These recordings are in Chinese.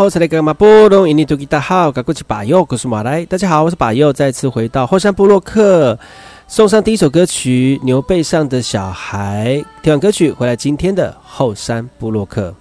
大家好，我是巴佑，我是马来。大家好，我是巴佑，再次回到后山部落克，送上第一首歌曲《牛背上的小孩》。听完歌曲回来，今天的后山部落克。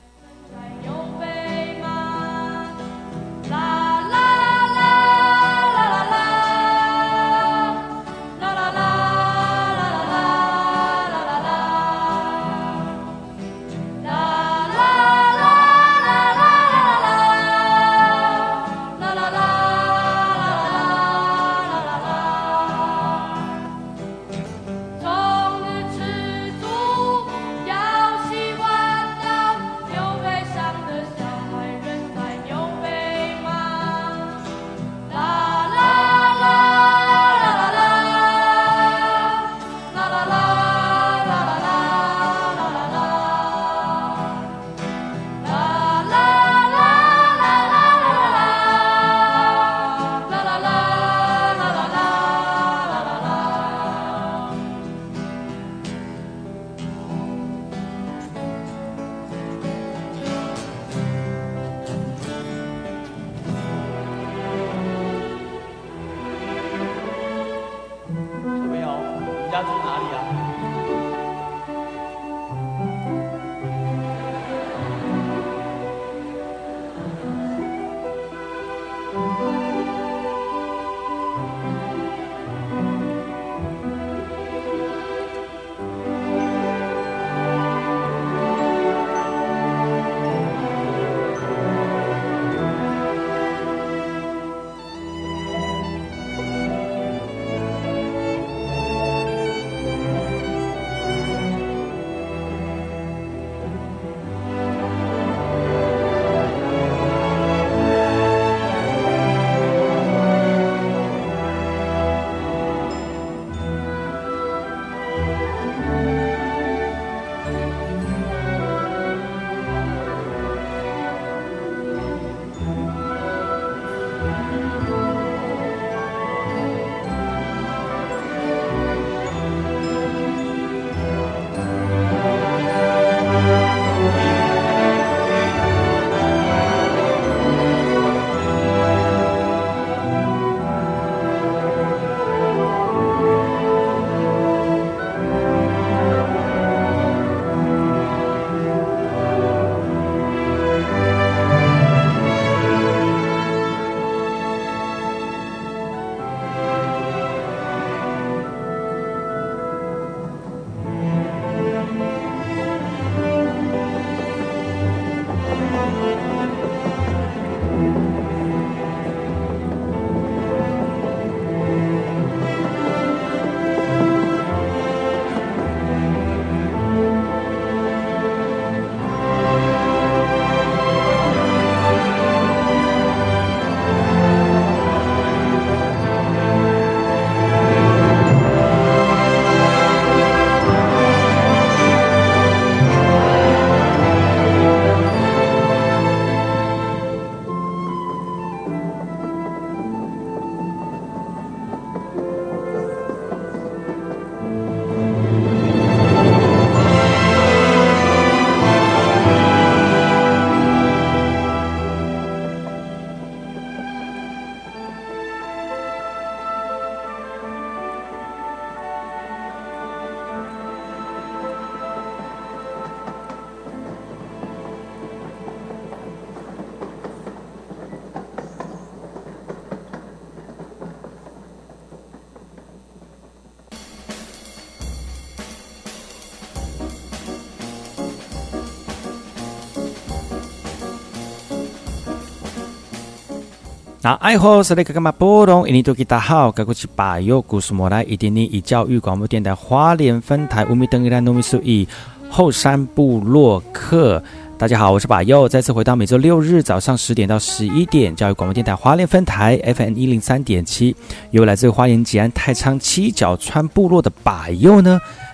那爱好是那个干嘛波动？印尼多吉大好，该过去把右故事莫来，一点点以教育广播电台花莲分台乌米登伊兰糯米苏以后山部落客。大家好，我是把右，再次回到每周六日早上十点到十一点，教育广播电台花莲分台 FM 一零三点七，由来自花莲吉安太仓七角川部落的把右呢。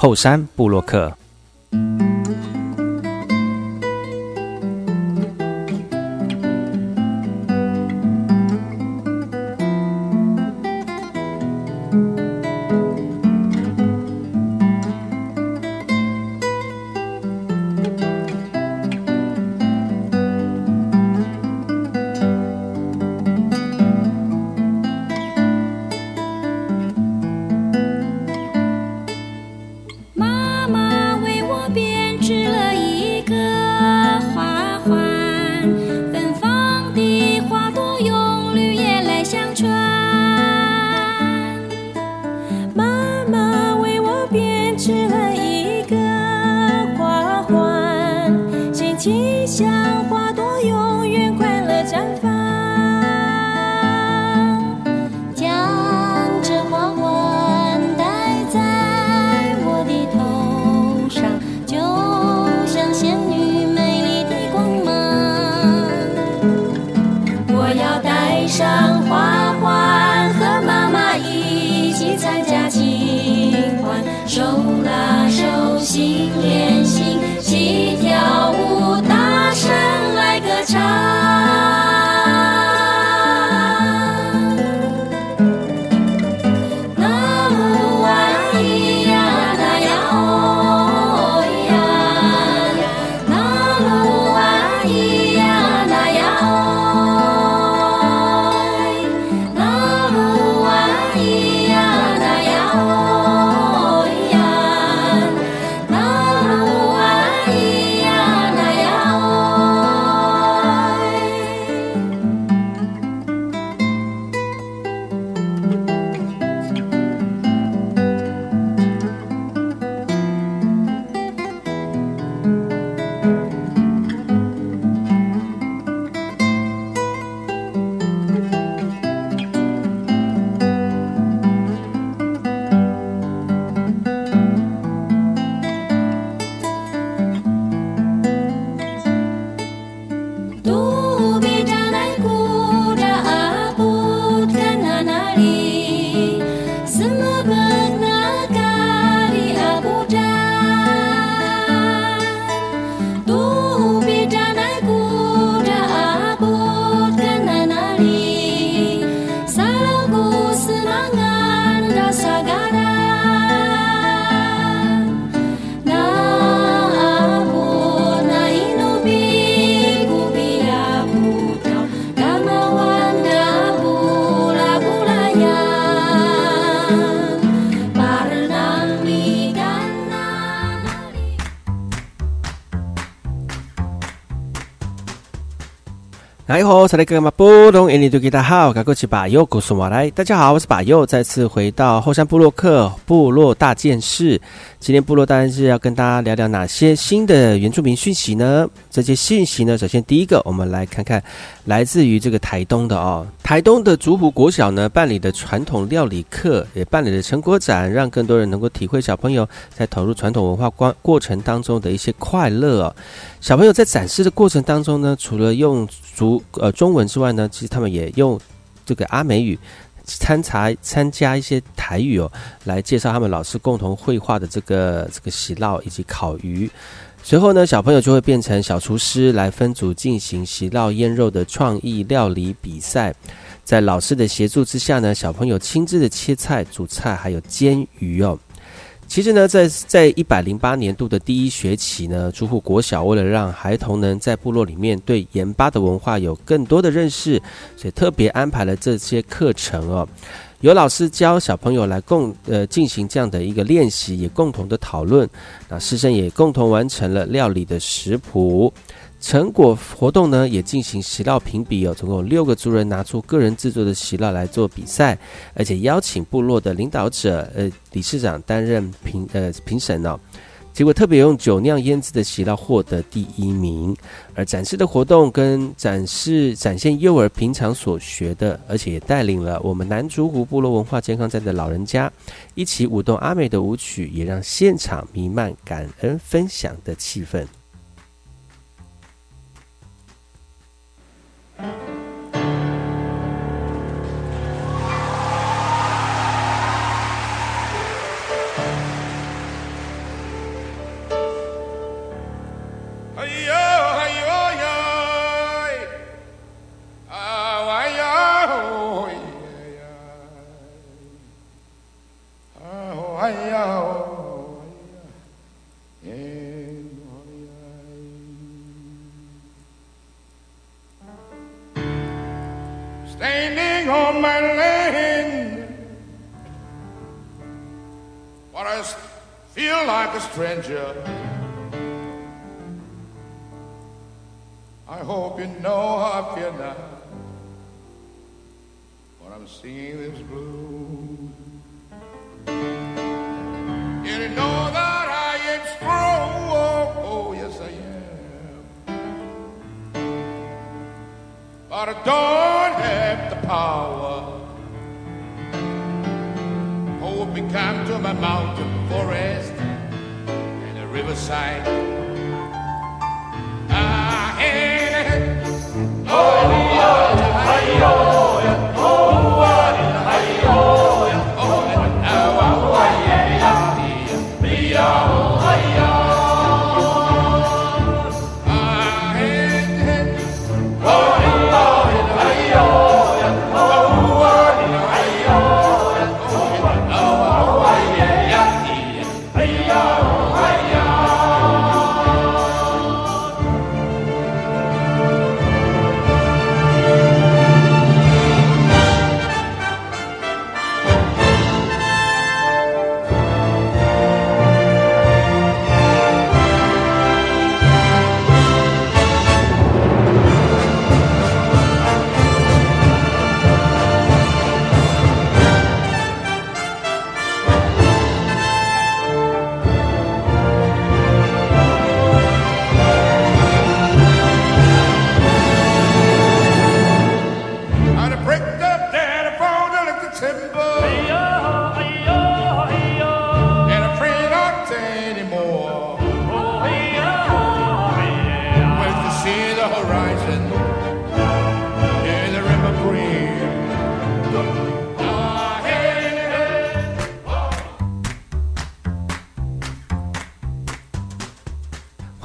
后山布洛克。你好，我是那个嘛波东，印尼多吉大好，赶过去把右告诉我来。大家好，我是把右，再次回到后山部落克部落大件事。今天部落大件事要跟大家聊聊哪些新的原住民讯息呢？这些信息呢，首先第一个，我们来看看来自于这个台东的哦，台东的竹湖国小呢办理的传统料理课，也办理了成果展，让更多人能够体会小朋友在投入传统文化过过程当中的一些快乐。小朋友在展示的过程当中呢，除了用竹呃中文之外呢，其实他们也用这个阿美语参查参加一些台语哦，来介绍他们老师共同绘画的这个这个喜酪以及烤鱼。随后呢，小朋友就会变成小厨师，来分组进行喜酪腌肉的创意料理比赛。在老师的协助之下呢，小朋友亲自的切菜、煮菜，还有煎鱼哦。其实呢，在在一百零八年度的第一学期呢，竹户国小为了让孩童能在部落里面对盐巴的文化有更多的认识，所以特别安排了这些课程哦。有老师教小朋友来共呃进行这样的一个练习，也共同的讨论。那师生也共同完成了料理的食谱。成果活动呢，也进行席料评比哦，总共有六个族人拿出个人制作的席料来做比赛，而且邀请部落的领导者、呃理事长担任评呃评审哦。结果特别用酒酿腌制的席料获得第一名。而展示的活动跟展示展现幼儿平常所学的，而且也带领了我们南竹湖部落文化健康站的老人家一起舞动阿美的舞曲，也让现场弥漫感恩分享的气氛。Bye. Stranger. I hope you know how I feel now. When I'm singing this blues. You know that I am strong. Oh, oh, yes, I am. But I don't have power. Hope me come to my mountain forest and a riverside.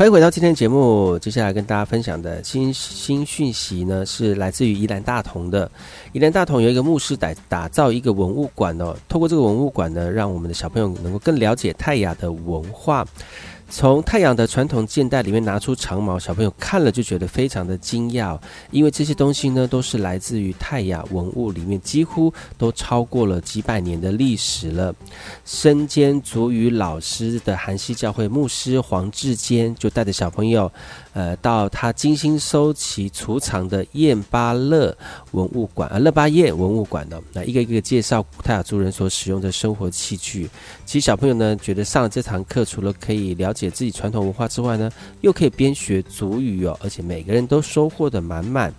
欢迎回到今天节目，接下来跟大家分享的新新讯息呢，是来自于宜兰大同的。宜兰大同有一个牧师打打造一个文物馆哦，透过这个文物馆呢，让我们的小朋友能够更了解泰雅的文化。从太阳的传统箭袋里面拿出长矛，小朋友看了就觉得非常的惊讶，因为这些东西呢都是来自于泰雅文物里面，几乎都超过了几百年的历史了。身兼足语老师的韩西教会牧师黄志坚就带着小朋友。呃，到他精心收集储藏的燕巴勒文物馆啊，勒巴燕文物馆的那一个一个介绍古泰雅族人所使用的生活器具。其实小朋友呢，觉得上了这堂课，除了可以了解自己传统文化之外呢，又可以边学族语哦，而且每个人都收获的满满。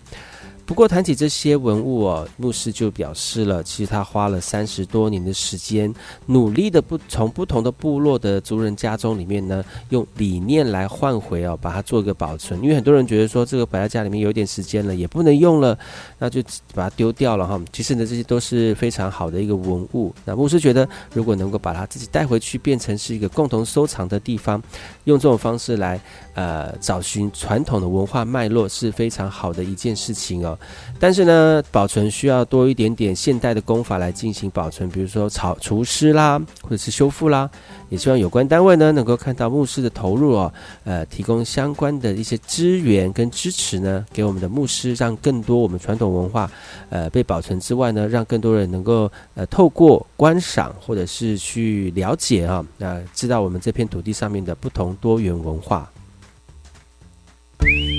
不过谈起这些文物哦，牧师就表示了，其实他花了三十多年的时间，努力的不从不同的部落的族人家中里面呢，用理念来换回哦，把它做一个保存。因为很多人觉得说，这个摆在家里面有点时间了，也不能用了，那就把它丢掉了哈。其实呢，这些都是非常好的一个文物。那牧师觉得，如果能够把它自己带回去，变成是一个共同收藏的地方，用这种方式来呃找寻传统的文化脉络，是非常好的一件事情哦。但是呢，保存需要多一点点现代的功法来进行保存，比如说炒除湿啦，或者是修复啦。也希望有关单位呢能够看到牧师的投入哦，呃，提供相关的一些资源跟支持呢，给我们的牧师，让更多我们传统文化呃被保存之外呢，让更多人能够呃透过观赏或者是去了解啊，那知道我们这片土地上面的不同多元文化。thank you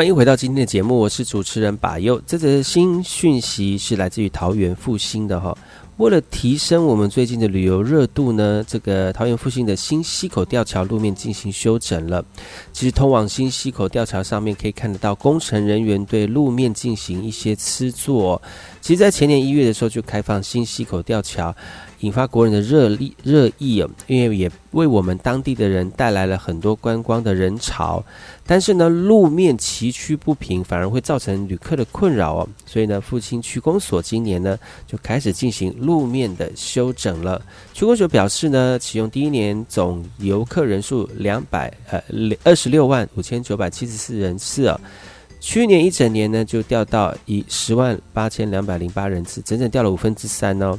欢迎回到今天的节目，我是主持人把佑。这则新讯息是来自于桃园复兴的哈。为了提升我们最近的旅游热度呢，这个桃园复兴的新溪口吊桥路面进行修整了。其实通往新溪口吊桥上面可以看得到工程人员对路面进行一些施作。其实，在前年一月的时候就开放新溪口吊桥。引发国人的热力热议哦，因为也为我们当地的人带来了很多观光的人潮，但是呢，路面崎岖不平，反而会造成旅客的困扰哦。所以呢，复兴区公所今年呢就开始进行路面的修整了。区公所表示呢，启用第一年总游客人数两百呃二十六万五千九百七十四人次啊，去年一整年呢就掉到一十万八千两百零八人次，整整掉了五分之三哦。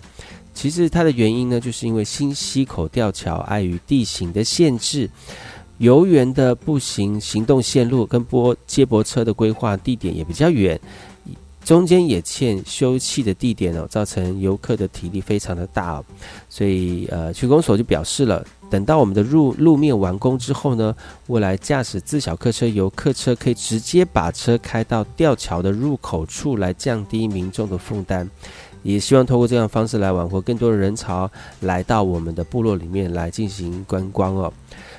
其实它的原因呢，就是因为新溪口吊桥碍于地形的限制，游园的步行行动线路跟波接驳车的规划地点也比较远，中间也欠休憩的地点哦，造成游客的体力非常的大哦，所以呃，区公所就表示了，等到我们的路路面完工之后呢，未来驾驶自小客车游客车可以直接把车开到吊桥的入口处来，降低民众的负担。也希望通过这样方式来挽回更多的人潮来到我们的部落里面来进行观光哦。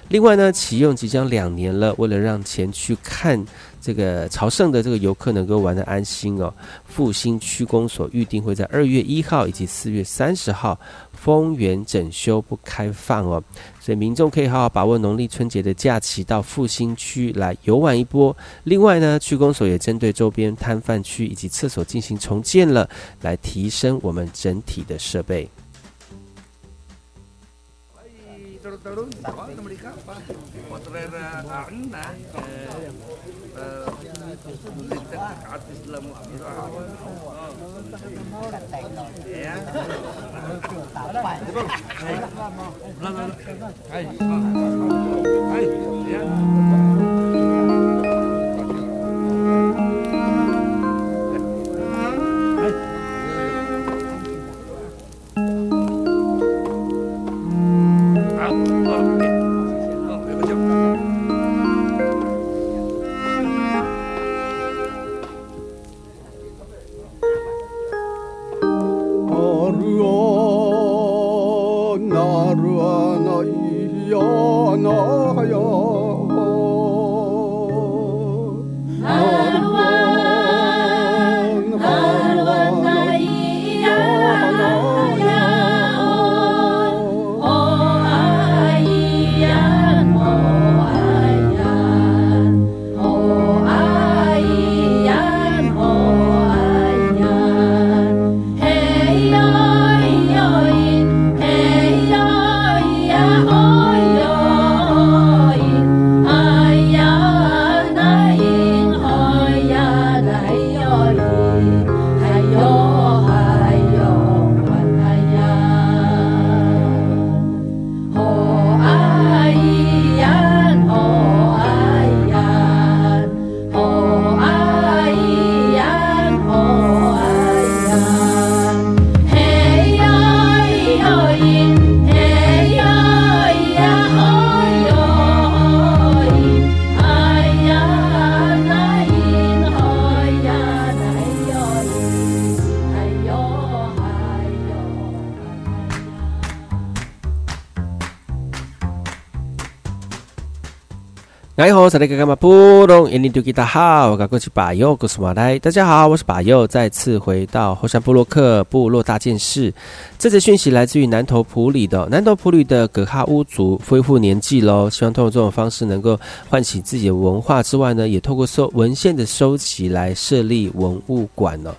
另外呢，启用即将两年了，为了让前去看这个朝圣的这个游客能够玩得安心哦。复兴区公所预定会在二月一号以及四月三十号封园整修不开放哦。所以民众可以好好把握农历春节的假期到复兴区来游玩一波。另外呢区公所也针对周边摊贩区以及厕所进行重建了来提升我们整体的设备。哎哎哎大家好，布隆印尼多吉大好，我过去巴佑，我是马来。大家好，我是巴佑，再次回到后山部落克部落大件事。这则讯息来自于南投埔里的南投埔里的葛哈乌族恢复年纪喽，希望通过这种方式能够唤起自己的文化之外呢，也透过收文献的收集来设立文物馆呢。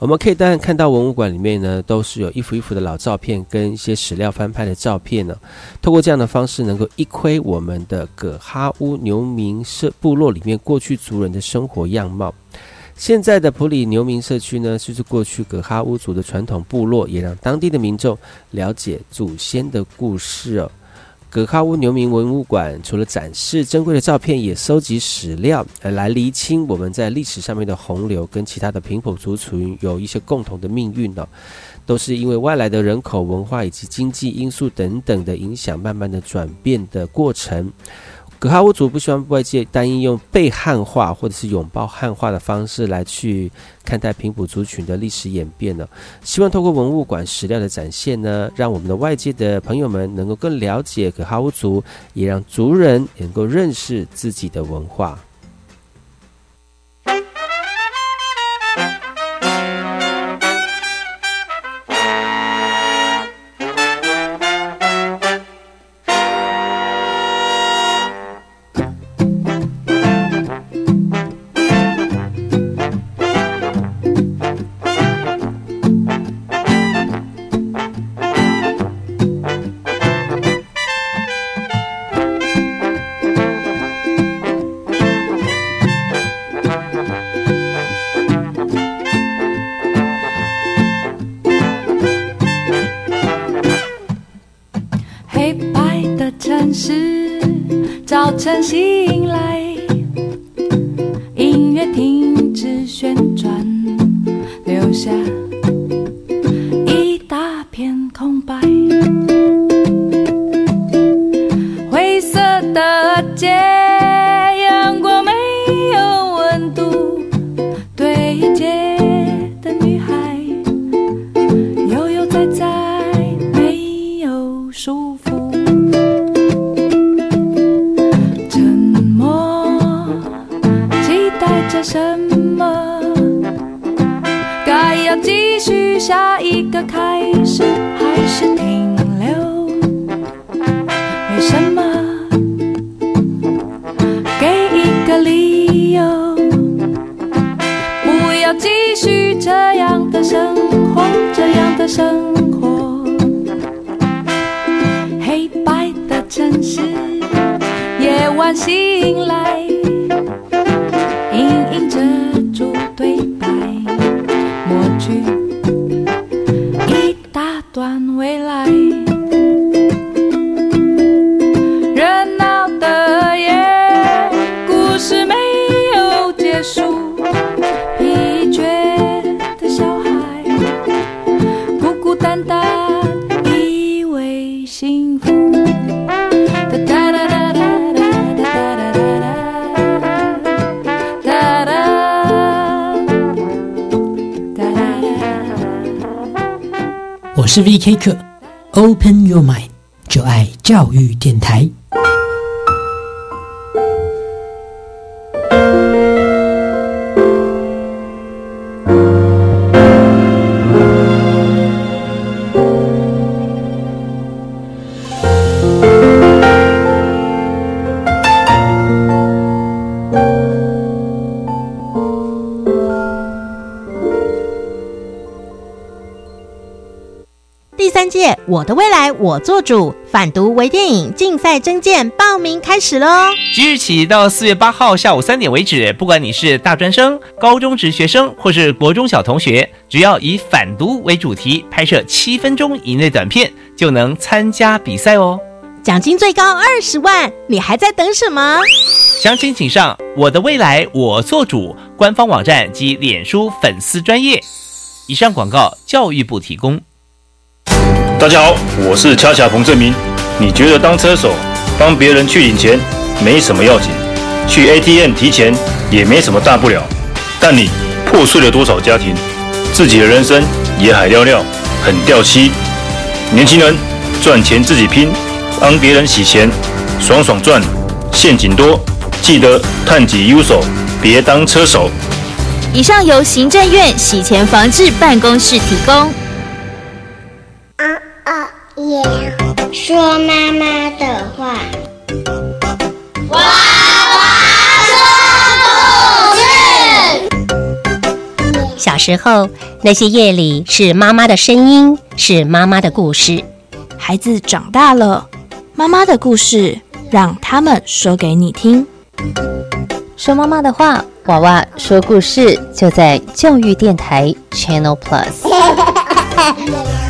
我们可以当然看到文物馆里面呢，都是有一幅一幅的老照片跟一些史料翻拍的照片呢。透过这样的方式，能够一窥我们的葛哈乌牛民社部落里面过去族人的生活样貌。现在的普里牛民社区呢，就是过去葛哈乌族的传统部落，也让当地的民众了解祖先的故事哦。格卡乌牛民文物馆除了展示珍贵的照片，也收集史料，来厘清我们在历史上面的洪流跟其他的平埔族群有一些共同的命运呢，都是因为外来的人口、文化以及经济因素等等的影响，慢慢的转变的过程。葛哈乌族不希望外界单一用被汉化或者是拥抱汉化的方式来去看待平埔族群的历史演变呢？希望透过文物馆史料的展现呢，让我们的外界的朋友们能够更了解葛哈乌族，也让族人能够认识自己的文化。生。是 VK 课，Open Your Mind，就爱教育电台。我的未来我做主，反毒微电影竞赛征件报名开始喽！即日起到四月八号下午三点为止，不管你是大专生、高中职学生或是国中小同学，只要以反毒为主题拍摄七分钟以内短片，就能参加比赛哦！奖金最高二十万，你还在等什么？详情请上我的未来我做主官方网站及脸书粉丝专业。以上广告，教育部提供。大家好，我是恰恰彭正明。你觉得当车手帮别人去领钱没什么要紧，去 ATM 提钱也没什么大不了。但你破碎了多少家庭，自己的人生也海尿尿，很掉漆。年轻人赚钱自己拼，帮别人洗钱，爽爽赚，陷阱多，记得探己优手，别当车手。以上由行政院洗钱防治办公室提供。说妈妈的话。娃娃说故事。小时候，那些夜里是妈妈的声音，是妈妈的故事。孩子长大了，妈妈的故事让他们说给你听。说妈妈的话，娃娃说故事，就在教育电台 Channel Plus。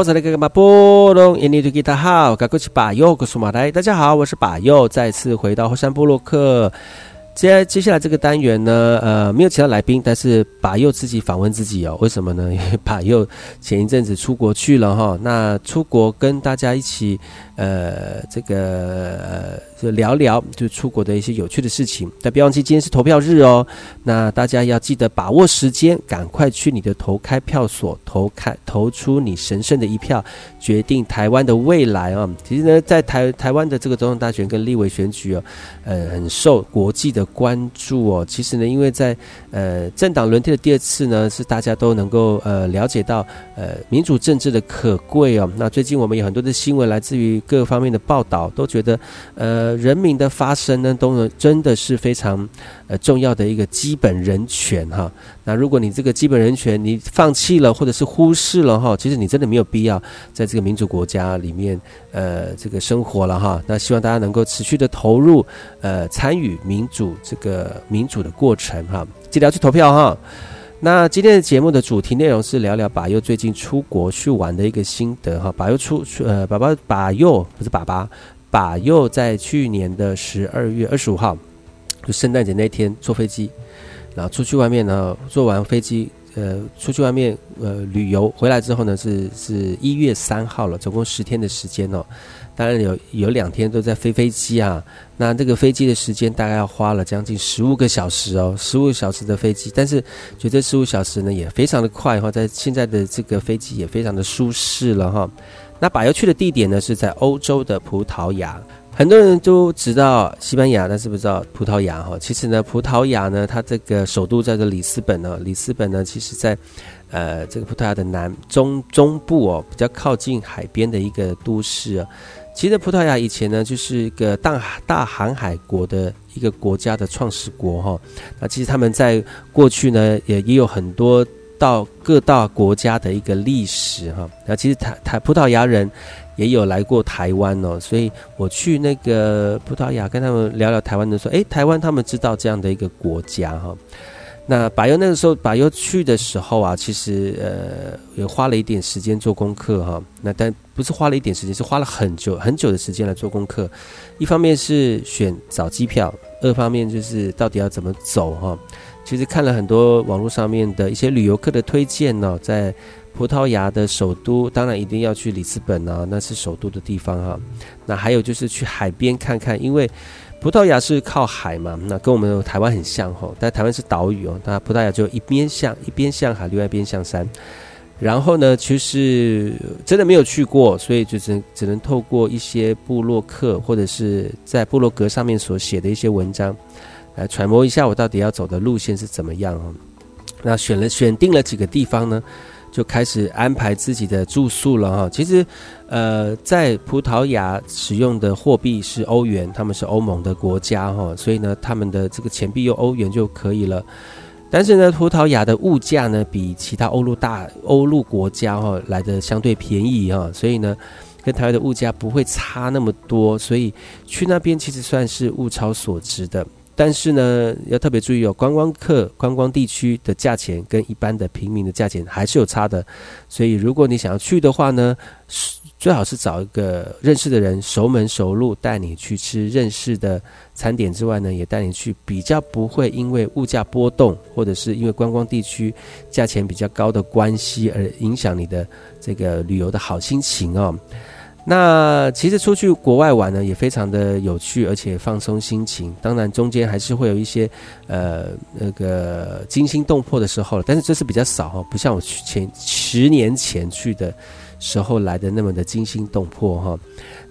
大家好，这里马波隆印尼大家好，我是把右，我是马来。大家好，我是把右，再次回到后山部落克。接接下来这个单元呢，呃，没有其他来宾，但是把佑自己访问自己哦。为什么呢？因为把佑前一阵子出国去了哈，那出国跟大家一起。呃，这个，就聊聊就出国的一些有趣的事情。但别忘记今天是投票日哦，那大家要记得把握时间，赶快去你的投开票所投开，投出你神圣的一票，决定台湾的未来啊！其实呢，在台台湾的这个总统大选跟立委选举哦，呃，很受国际的关注哦。其实呢，因为在呃政党轮替的第二次呢，是大家都能够呃了解到呃民主政治的可贵哦。那最近我们有很多的新闻来自于。各方面的报道都觉得，呃，人民的发声呢，都真的是非常呃重要的一个基本人权哈。那如果你这个基本人权你放弃了或者是忽视了哈，其实你真的没有必要在这个民主国家里面呃这个生活了哈。那希望大家能够持续的投入呃参与民主这个民主的过程哈，记得要去投票哈。那今天的节目的主题内容是聊聊把佑最近出国去玩的一个心得哈。把佑出呃，爸爸把佑不是爸爸，把佑在去年的十二月二十五号，就圣诞节那天坐飞机，然后出去外面呢，坐完飞机呃，出去外面呃旅游回来之后呢，是是一月三号了，总共十天的时间哦。当然有有两天都在飞飞机啊，那这个飞机的时间大概要花了将近十五个小时哦，十五小时的飞机，但是觉得十五小时呢也非常的快哈，在现在的这个飞机也非常的舒适了哈。那把要去的地点呢是在欧洲的葡萄牙，很多人都知道西班牙，但是不知道葡萄牙哈。其实呢，葡萄牙呢，它这个首都叫做里斯本呢，里斯本呢，其实在呃这个葡萄牙的南中中部哦，比较靠近海边的一个都市啊。其实葡萄牙以前呢，就是一个大大航海国的一个国家的创始国哈。那其实他们在过去呢，也也有很多到各大国家的一个历史哈。那其实台台葡萄牙人也有来过台湾哦，所以我去那个葡萄牙跟他们聊聊台湾的时候，诶，台湾他们知道这样的一个国家哈。那柏优那个时候，柏优去的时候啊，其实呃也花了一点时间做功课哈。那但不是花了一点时间，是花了很久很久的时间来做功课。一方面是选找机票，二方面就是到底要怎么走哈。其实看了很多网络上面的一些旅游客的推荐呢，在葡萄牙的首都，当然一定要去里斯本啊，那是首都的地方哈。那还有就是去海边看看，因为。葡萄牙是靠海嘛，那跟我们台湾很像吼，但台湾是岛屿哦，那葡萄牙就一边向一边向海，另外一边向山。然后呢，其实真的没有去过，所以就只只能透过一些部落客或者是在部落格上面所写的一些文章，来揣摩一下我到底要走的路线是怎么样哦。那选了选定了几个地方呢？就开始安排自己的住宿了哈。其实，呃，在葡萄牙使用的货币是欧元，他们是欧盟的国家哈，所以呢，他们的这个钱币用欧元就可以了。但是呢，葡萄牙的物价呢，比其他欧陆大欧陆国家哈来的相对便宜哈，所以呢，跟台湾的物价不会差那么多，所以去那边其实算是物超所值的。但是呢，要特别注意哦，观光客、观光地区的价钱跟一般的平民的价钱还是有差的。所以，如果你想要去的话呢，最好是找一个认识的人，熟门熟路带你去吃认识的餐点之外呢，也带你去比较不会因为物价波动，或者是因为观光地区价钱比较高的关系而影响你的这个旅游的好心情哦。那其实出去国外玩呢，也非常的有趣，而且放松心情。当然，中间还是会有一些呃那个惊心动魄的时候了，但是这是比较少哈，不像我去前十年前去的时候来的那么的惊心动魄哈。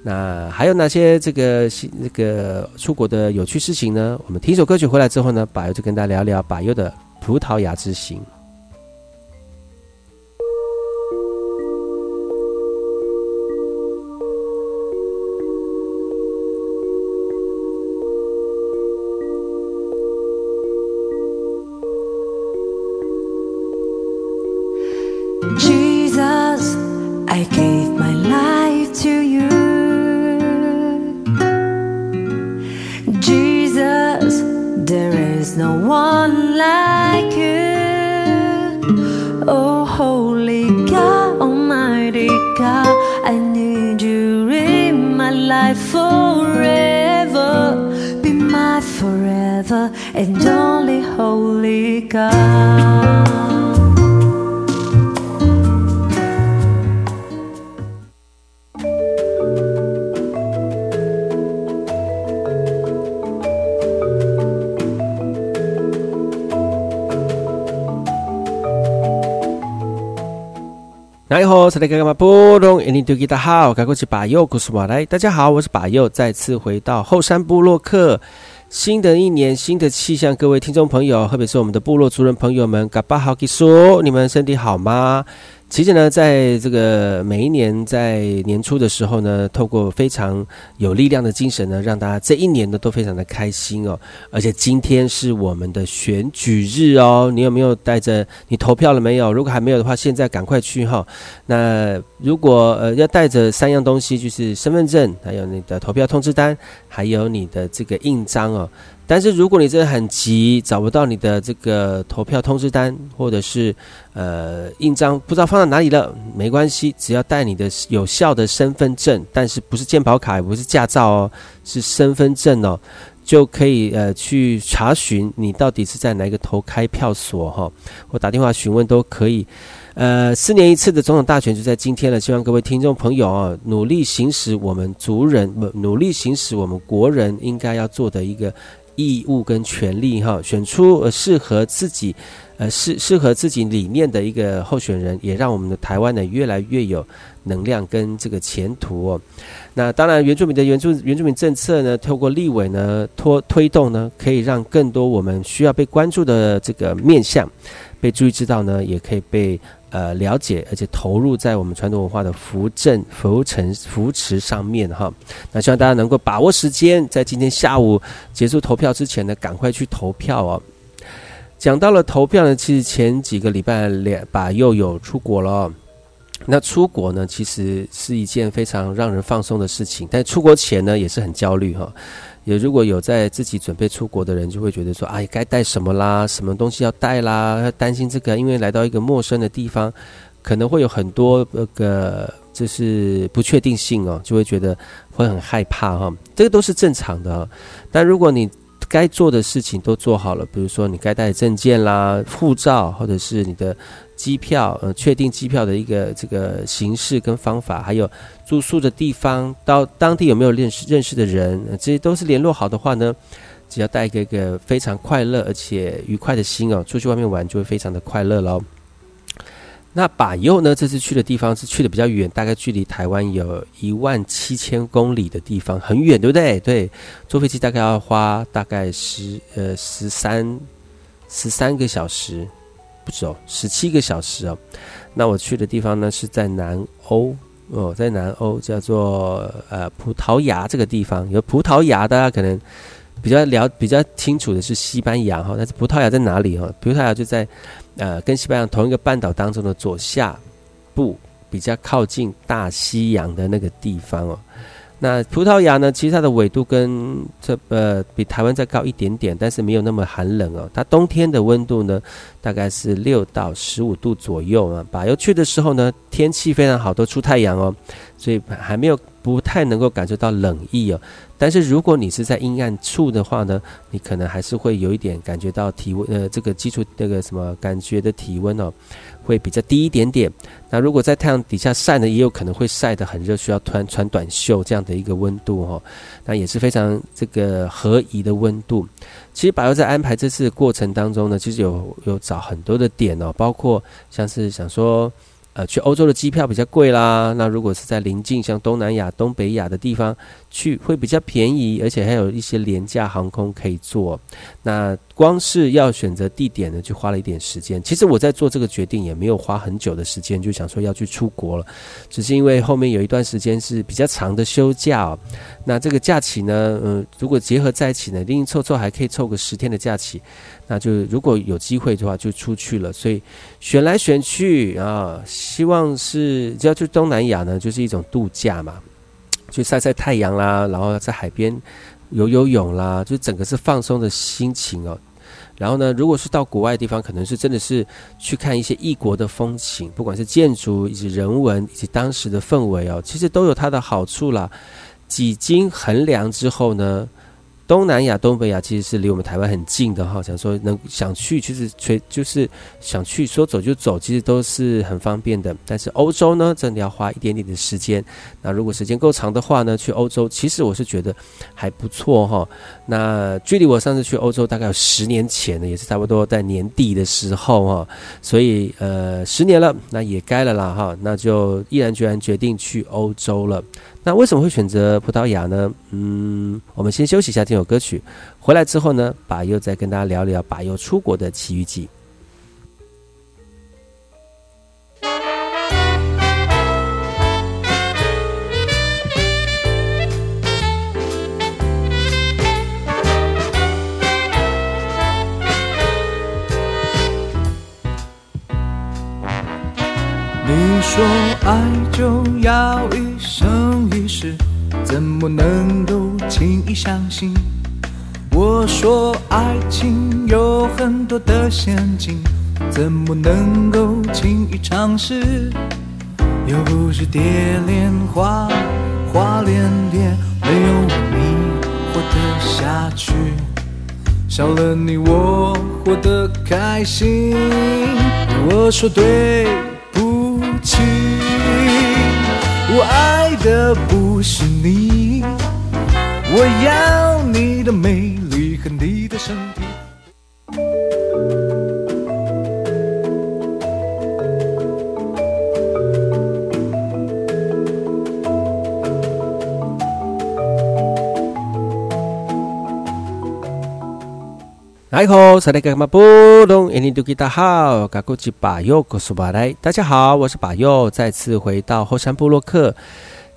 那还有哪些这个那个出国的有趣事情呢？我们听一首歌曲回来之后呢，把优就跟大家聊聊把优的葡萄牙之行。God Almighty God, I need you in my life forever. Be my forever and only holy God. 大家好，大家好，我是把右，再次回到后山部落克。新的一年，新的气象，各位听众朋友，特别是我们的部落族人朋友们，嘎巴好，吉说，你们身体好吗？其实呢，在这个每一年在年初的时候呢，透过非常有力量的精神呢，让大家这一年呢都非常的开心哦。而且今天是我们的选举日哦，你有没有带着？你投票了没有？如果还没有的话，现在赶快去哈。那如果呃要带着三样东西，就是身份证，还有你的投票通知单，还有你的这个印章哦。但是如果你真的很急，找不到你的这个投票通知单或者是呃印章，不知道放在哪里了，没关系，只要带你的有效的身份证，但是不是健保卡，也不是驾照哦，是身份证哦，就可以呃去查询你到底是在哪个投开票所哈，或打电话询问都可以。呃，四年一次的总统大选就在今天了，希望各位听众朋友啊，努力行使我们族人，努力行使我们国人应该要做的一个。义务跟权利哈，选出适合自己，呃适适合自己理念的一个候选人，也让我们的台湾呢越来越有能量跟这个前途。那当然，原住民的原住原住民政策呢，透过立委呢拖推动呢，可以让更多我们需要被关注的这个面向被注意知道呢，也可以被。呃，了解而且投入在我们传统文化的扶正、扶成、扶持上面哈。那希望大家能够把握时间，在今天下午结束投票之前呢，赶快去投票哦。讲到了投票呢，其实前几个礼拜两把又有出国了。那出国呢，其实是一件非常让人放松的事情，但出国前呢，也是很焦虑哈。也如果有在自己准备出国的人，就会觉得说，哎，该带什么啦？什么东西要带啦？担心这个，因为来到一个陌生的地方，可能会有很多那个就是不确定性哦，就会觉得会很害怕哈。这个都是正常的。但如果你该做的事情都做好了，比如说你该带证件啦、护照，或者是你的。机票，呃，确定机票的一个这个形式跟方法，还有住宿的地方，到当地有没有认识认识的人，这些都是联络好的话呢，只要带一个一个非常快乐而且愉快的心哦，出去外面玩就会非常的快乐喽。那把右呢，这次去的地方是去的比较远，大概距离台湾有一万七千公里的地方，很远，对不对？对，坐飞机大概要花大概十呃十三十三个小时。走十七个小时哦，那我去的地方呢是在南欧哦，在南欧叫做呃葡萄牙这个地方。有葡萄牙，大家可能比较了比较清楚的是西班牙哈，但是葡萄牙在哪里哈？葡萄牙就在呃跟西班牙同一个半岛当中的左下部，比较靠近大西洋的那个地方哦。那葡萄牙呢，其实它的纬度跟这呃比台湾再高一点点，但是没有那么寒冷哦。它冬天的温度呢，大概是六到十五度左右啊。把油去的时候呢，天气非常好，都出太阳哦，所以还没有不太能够感受到冷意哦。但是如果你是在阴暗处的话呢，你可能还是会有一点感觉到体温呃这个基础那个什么感觉的体温哦。会比较低一点点。那如果在太阳底下晒呢，也有可能会晒得很热，需要穿穿短袖这样的一个温度哈。那也是非常这个合宜的温度。其实，百佑在安排这次的过程当中呢，其实有有找很多的点哦，包括像是想说。呃，去欧洲的机票比较贵啦。那如果是在临近像东南亚、东北亚的地方去，会比较便宜，而且还有一些廉价航空可以坐。那光是要选择地点呢，就花了一点时间。其实我在做这个决定也没有花很久的时间，就想说要去出国了，只是因为后面有一段时间是比较长的休假。那这个假期呢，嗯，如果结合在一起呢，另凑凑还可以凑个十天的假期。那就如果有机会的话，就出去了。所以选来选去啊，希望是只要去东南亚呢，就是一种度假嘛，去晒晒太阳啦，然后在海边游游泳啦，就整个是放松的心情哦。然后呢，如果是到国外地方，可能是真的是去看一些异国的风情，不管是建筑以及人文以及当时的氛围哦，其实都有它的好处啦。几经衡量之后呢？东南亚、东北亚其实是离我们台湾很近的哈，想说能想去，其实随就是想去，说走就走，其实都是很方便的。但是欧洲呢，真的要花一点点的时间。那如果时间够长的话呢，去欧洲，其实我是觉得还不错哈。那距离我上次去欧洲大概有十年前呢，也是差不多在年底的时候哈。所以呃，十年了，那也该了啦哈。那就毅然决然决定去欧洲了。那为什么会选择葡萄牙呢？嗯，我们先休息一下，听首歌曲。回来之后呢，把又再跟大家聊聊把又出国的奇遇记。说爱就要一生一世，怎么能够轻易相信？我说爱情有很多的陷阱，怎么能够轻易尝试？又不是蝶恋花，花恋蝶，没有你活得下去，少了你我活得开心。我说对不。我爱的不是你，我要你的美。哎吼，萨利格马布隆，印尼杜吉达好，嘎古吉巴尤古苏巴莱，大家好，我是巴尤，再次回到后山部落克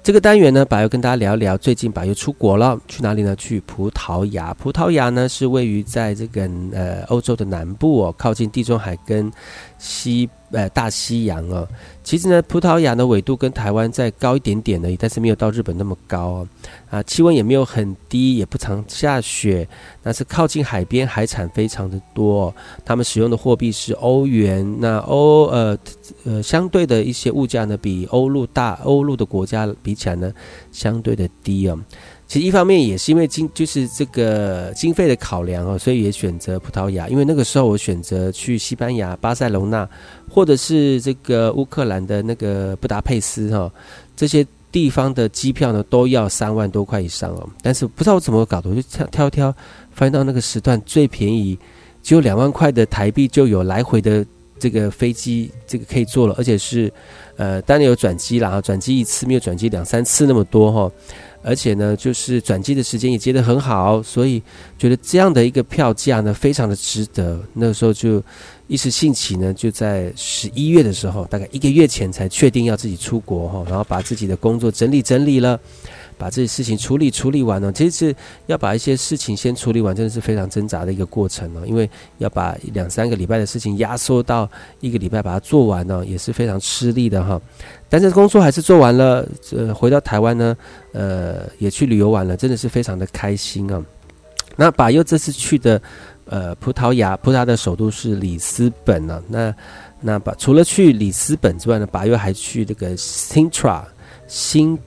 这个单元呢，巴尤跟大家聊聊，最近巴尤出国了，去哪里呢？去葡萄牙。葡萄牙呢是位于在这个呃欧洲的南部哦，靠近地中海跟西。呃，大西洋哦，其实呢，葡萄牙的纬度跟台湾再高一点点而已，但是没有到日本那么高哦。啊，气温也没有很低，也不常下雪，那是靠近海边，海产非常的多。他们使用的货币是欧元，那欧呃呃相对的一些物价呢，比欧陆大欧陆的国家比起来呢，相对的低哦。其实一方面也是因为经就是这个经费的考量哦，所以也选择葡萄牙。因为那个时候我选择去西班牙巴塞隆纳，或者是这个乌克兰的那个布达佩斯哈，这些地方的机票呢都要三万多块以上哦。但是不知道我怎么搞的，我就挑挑挑，翻到那个时段最便宜，只有两万块的台币就有来回的这个飞机这个可以坐了，而且是呃当然有转机啦，转机一次没有转机两三次那么多哈。而且呢，就是转机的时间也接得很好，所以觉得这样的一个票价呢，非常的值得。那时候就一时兴起呢，就在十一月的时候，大概一个月前才确定要自己出国哈，然后把自己的工作整理整理了，把这些事情处理处理完了。其实要把一些事情先处理完，真的是非常挣扎的一个过程了，因为要把两三个礼拜的事情压缩到一个礼拜把它做完呢，也是非常吃力的哈。但是工作还是做完了，呃，回到台湾呢，呃，也去旅游完了，真的是非常的开心啊。那把又这次去的，呃，葡萄牙，葡萄牙的首都是里斯本呢。那那把除了去里斯本之外呢，把又还去这个 Sintra 新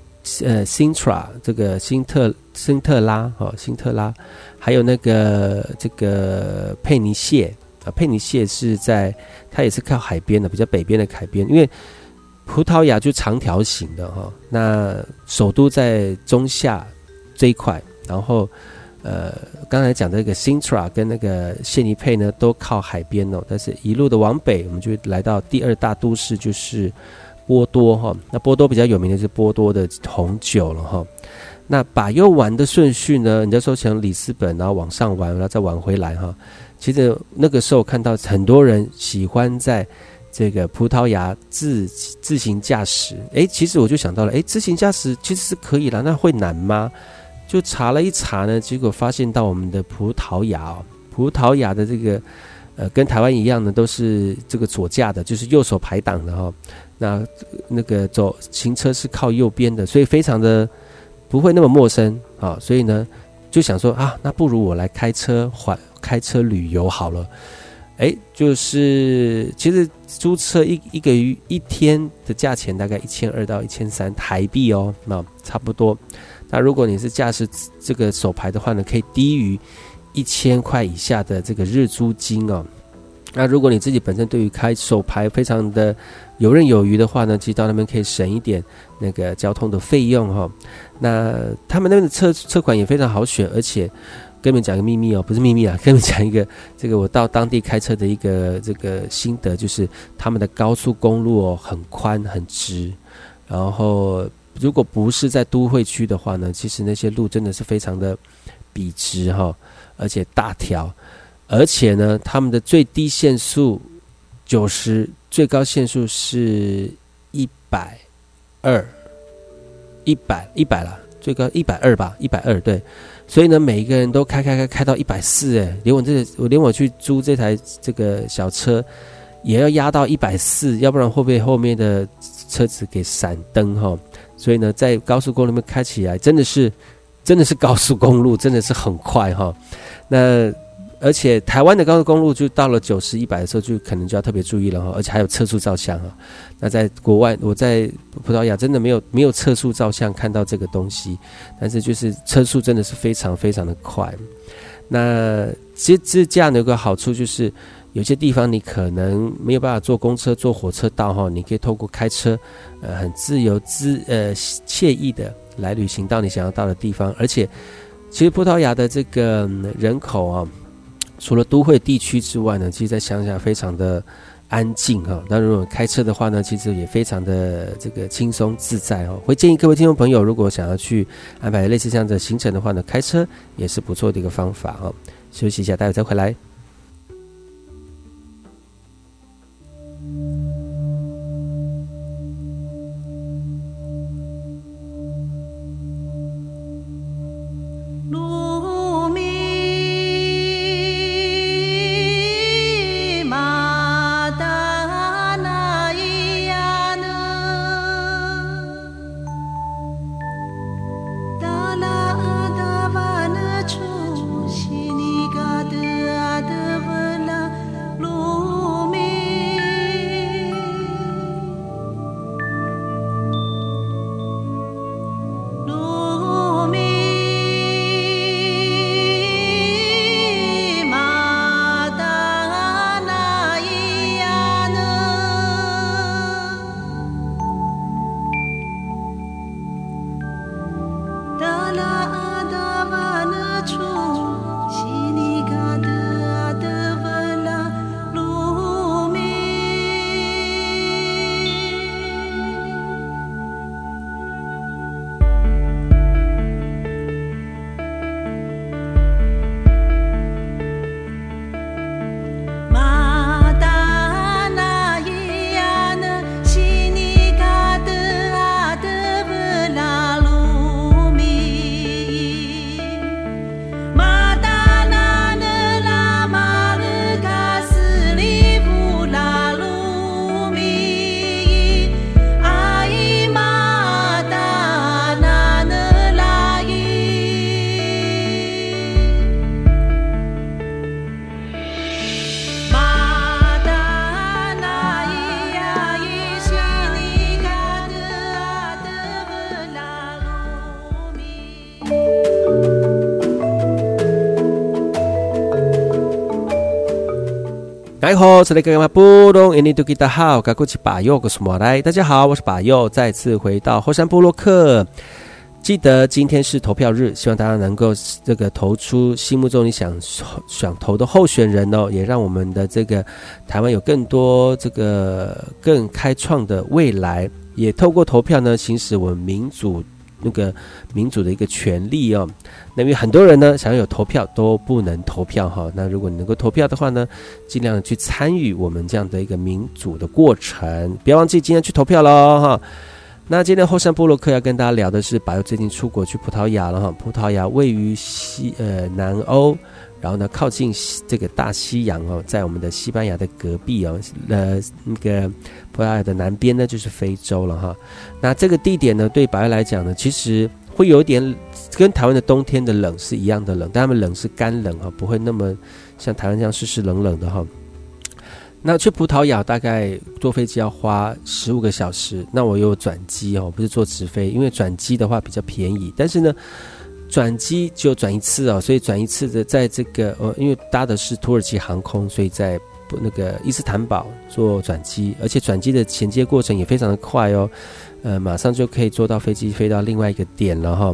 呃 Sintra 这个新特新特拉哦，新特拉，还有那个这个佩尼谢啊，佩尼谢是在它也是靠海边的，比较北边的海边，因为。葡萄牙就长条形的哈，那首都在中下这一块，然后呃，刚才讲的那个 Sintra 跟那个谢尼佩呢，都靠海边哦。但是一路的往北，我们就来到第二大都市，就是波多哈。那波多比较有名的是波多的红酒了哈。那把右玩的顺序呢，人家说从里斯本然后往上玩，然后再玩回来哈。其实那个时候看到很多人喜欢在。这个葡萄牙自自行驾驶，诶，其实我就想到了，诶，自行驾驶其实是可以了，那会难吗？就查了一查呢，结果发现到我们的葡萄牙哦，葡萄牙的这个呃，跟台湾一样的，都是这个左驾的，就是右手排挡的哈。那那个走行车是靠右边的，所以非常的不会那么陌生啊。所以呢，就想说啊，那不如我来开车环开车旅游好了。哎，就是其实租车一一个月一天的价钱大概一千二到一千三台币哦，那差不多。那如果你是驾驶这个手牌的话呢，可以低于一千块以下的这个日租金哦。那如果你自己本身对于开手牌非常的游刃有余的话呢，其实到那边可以省一点那个交通的费用哈。那他们那边的车车款也非常好选，而且。跟你们讲个秘密哦，不是秘密啊，跟你们讲一个 这个我到当地开车的一个这个心得，就是他们的高速公路哦很宽很直，然后如果不是在都会区的话呢，其实那些路真的是非常的笔直哈，而且大条，而且呢，他们的最低限速九十，最高限速是一百二，一百一百了，最高一百二吧，一百二对。所以呢，每一个人都开开开开到一百四，哎，连我这我连我去租这台这个小车，也要压到一百四，要不然会被后面的车子给闪灯哈。所以呢，在高速公路里面开起来，真的是真的是高速公路，真的是很快哈。那。而且台湾的高速公路就到了九十一百的时候，就可能就要特别注意了哈。而且还有测速照相啊。那在国外，我在葡萄牙真的没有没有测速照相看到这个东西，但是就是车速真的是非常非常的快。那其实这样的一个好处就是，有些地方你可能没有办法坐公车、坐火车到哈，你可以透过开车，呃，很自由、自呃惬意的来旅行到你想要到的地方。而且，其实葡萄牙的这个人口啊。除了都会地区之外呢，其实，在乡下非常的安静哈。那如果开车的话呢，其实也非常的这个轻松自在哦。会建议各位听众朋友，如果想要去安排类似这样的行程的话呢，开车也是不错的一个方法哦。休息一下，待会再回来。大家好，这里是马布隆，印尼多吉达好，我过去把右，我是马来。大家好，我是把右，再次回到后山部落克。记得今天是投票日，希望大家能够这个投出心目中你想想投的候选人哦，也让我们的这个台湾有更多这个更开创的未来，也透过投票呢，行使我们民主那个民主的一个权利哦。那因为很多人呢想要有投票都不能投票哈，那如果你能够投票的话呢，尽量去参与我们这样的一个民主的过程，不要忘记今天去投票喽哈。那今天后山部落克要跟大家聊的是，白最近出国去葡萄牙了哈。葡萄牙位于西呃南欧，然后呢靠近这个大西洋哦，在我们的西班牙的隔壁哦，呃那个葡萄牙的南边呢就是非洲了哈。那这个地点呢，对白来讲呢，其实会有点跟台湾的冬天的冷是一样的冷，但他们冷是干冷哈，不会那么像台湾这样湿湿冷冷的哈。那去葡萄牙大概坐飞机要花十五个小时，那我有转机哦，不是坐直飞，因为转机的话比较便宜。但是呢，转机就转一次哦，所以转一次的在这个呃，因为搭的是土耳其航空，所以在那个伊斯坦堡做转机，而且转机的衔接过程也非常的快哦，呃，马上就可以坐到飞机飞到另外一个点了哈。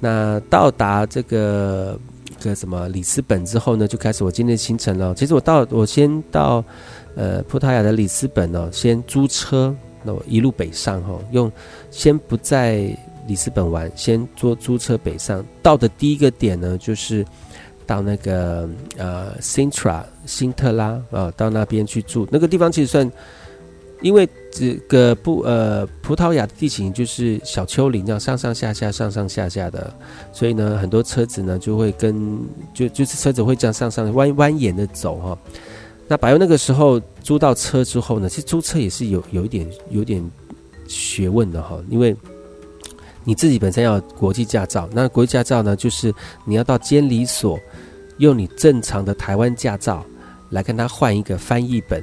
那到达这个个什么里斯本之后呢，就开始我今天的行程了。其实我到我先到。呃，葡萄牙的里斯本哦，先租车，那我一路北上哈，用先不在里斯本玩，先坐租车北上。到的第一个点呢，就是到那个呃，Sintra 新特拉啊，到那边去住。那个地方其实算，因为这个不呃，葡萄牙的地形就是小丘陵这样上上下下、上上下下的，所以呢，很多车子呢就会跟就就是车子会这样上上弯蜿蜒的走哈。那柏油那个时候租到车之后呢，其实租车也是有有一点有点学问的哈，因为你自己本身要国际驾照，那国际驾照呢，就是你要到监理所用你正常的台湾驾照来跟他换一个翻译本，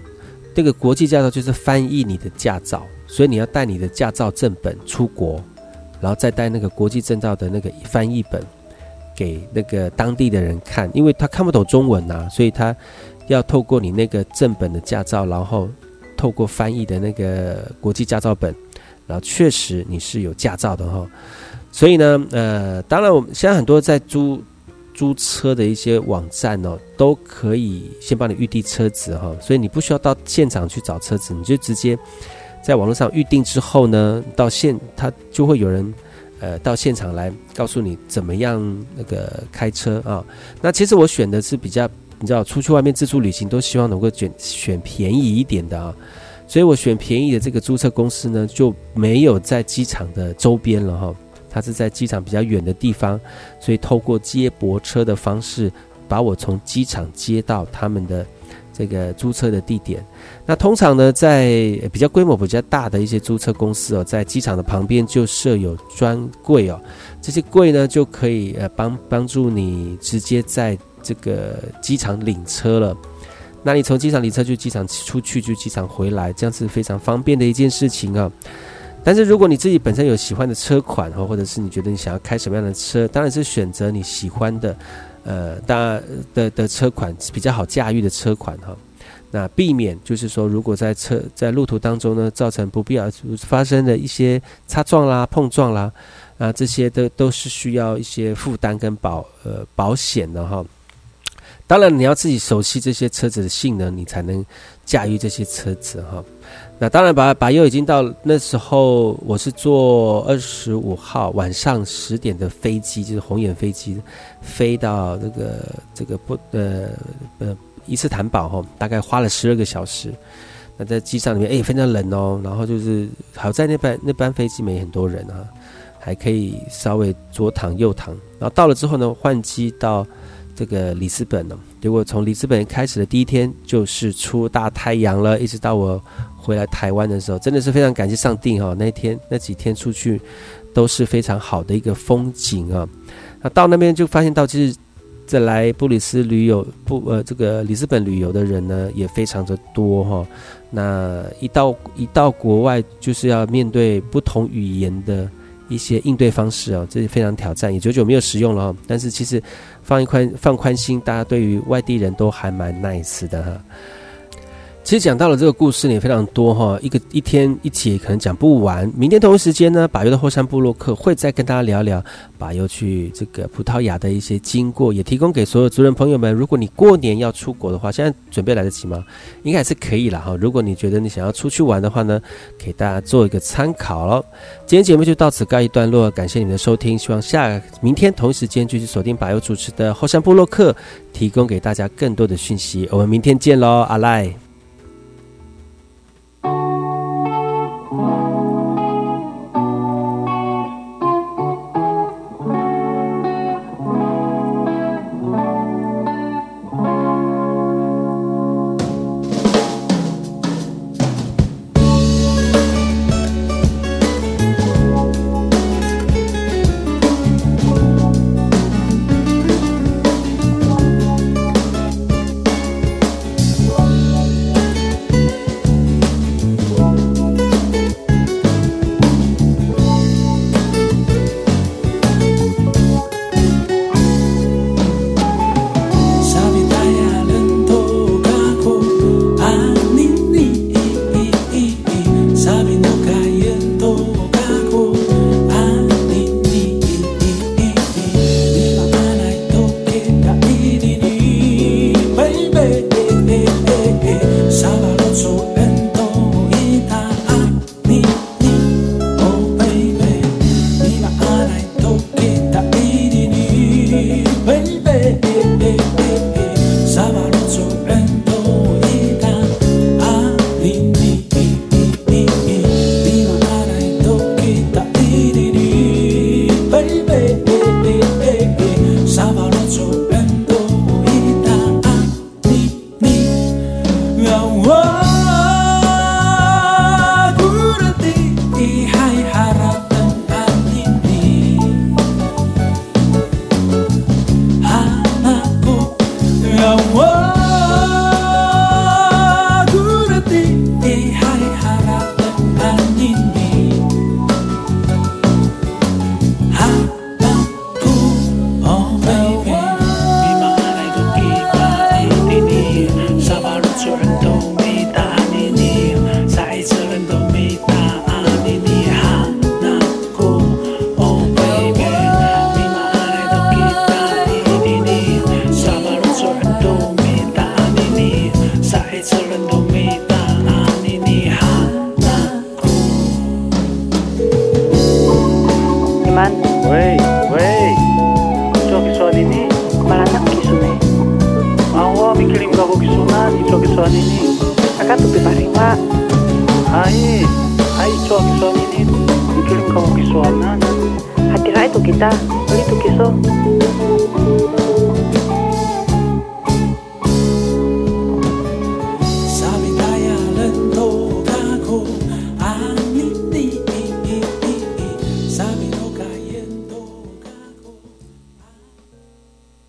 这个国际驾照就是翻译你的驾照，所以你要带你的驾照正本出国，然后再带那个国际证照的那个翻译本给那个当地的人看，因为他看不懂中文呐，所以他。要透过你那个正本的驾照，然后透过翻译的那个国际驾照本，然后确实你是有驾照的哈。所以呢，呃，当然我们现在很多在租租车的一些网站哦，都可以先帮你预定车子哈，所以你不需要到现场去找车子，你就直接在网络上预定之后呢，到现他就会有人呃到现场来告诉你怎么样那个开车啊。那其实我选的是比较。你知道出去外面自助旅行都希望能够选选便宜一点的啊，所以我选便宜的这个租车公司呢，就没有在机场的周边了哈，它是在机场比较远的地方，所以透过接驳车的方式把我从机场接到他们的这个租车的地点。那通常呢，在比较规模比较大的一些租车公司哦，在机场的旁边就设有专柜哦，这些柜呢就可以呃帮帮助你直接在。这个机场领车了，那你从机场离车就机场出去，就机场回来，这样是非常方便的一件事情啊。但是如果你自己本身有喜欢的车款哈，或者是你觉得你想要开什么样的车，当然是选择你喜欢的，呃，大的的车款比较好驾驭的车款哈。那避免就是说，如果在车在路途当中呢，造成不必要发生的一些擦撞啦、碰撞啦，啊，这些都都是需要一些负担跟保呃保险的哈。当然，你要自己熟悉这些车子的性能，你才能驾驭这些车子哈。那当然，把把又已经到那时候，我是坐二十五号晚上十点的飞机，就是红眼飞机，飞到这个这个不呃呃伊斯坦堡哈，大概花了十二个小时。那在机上里面，哎，非常冷哦。然后就是好在那班那班飞机没很多人啊，还可以稍微左躺右躺。然后到了之后呢，换机到。这个里斯本呢，结果从里斯本开始的第一天就是出大太阳了，一直到我回来台湾的时候，真的是非常感谢上帝哈。那天那几天出去都是非常好的一个风景啊。那到那边就发现到，其实在来布里斯旅游不呃这个里斯本旅游的人呢也非常的多哈。那一到一到国外就是要面对不同语言的一些应对方式啊，这是非常挑战，也久久没有使用了哈。但是其实。放一宽放宽心，大家对于外地人都还蛮 nice 的哈。其实讲到了这个故事呢，也非常多哈，一个一天一节可能讲不完。明天同一时间呢，把油的后山部落客会再跟大家聊聊把油去这个葡萄牙的一些经过，也提供给所有族人朋友们。如果你过年要出国的话，现在准备来得及吗？应该还是可以了哈。如果你觉得你想要出去玩的话呢，给大家做一个参考喽。今天节目就到此告一段落，感谢你们的收听，希望下明天同一时间继续锁定把油主持的后山部落客，提供给大家更多的讯息。我们明天见喽，阿赖。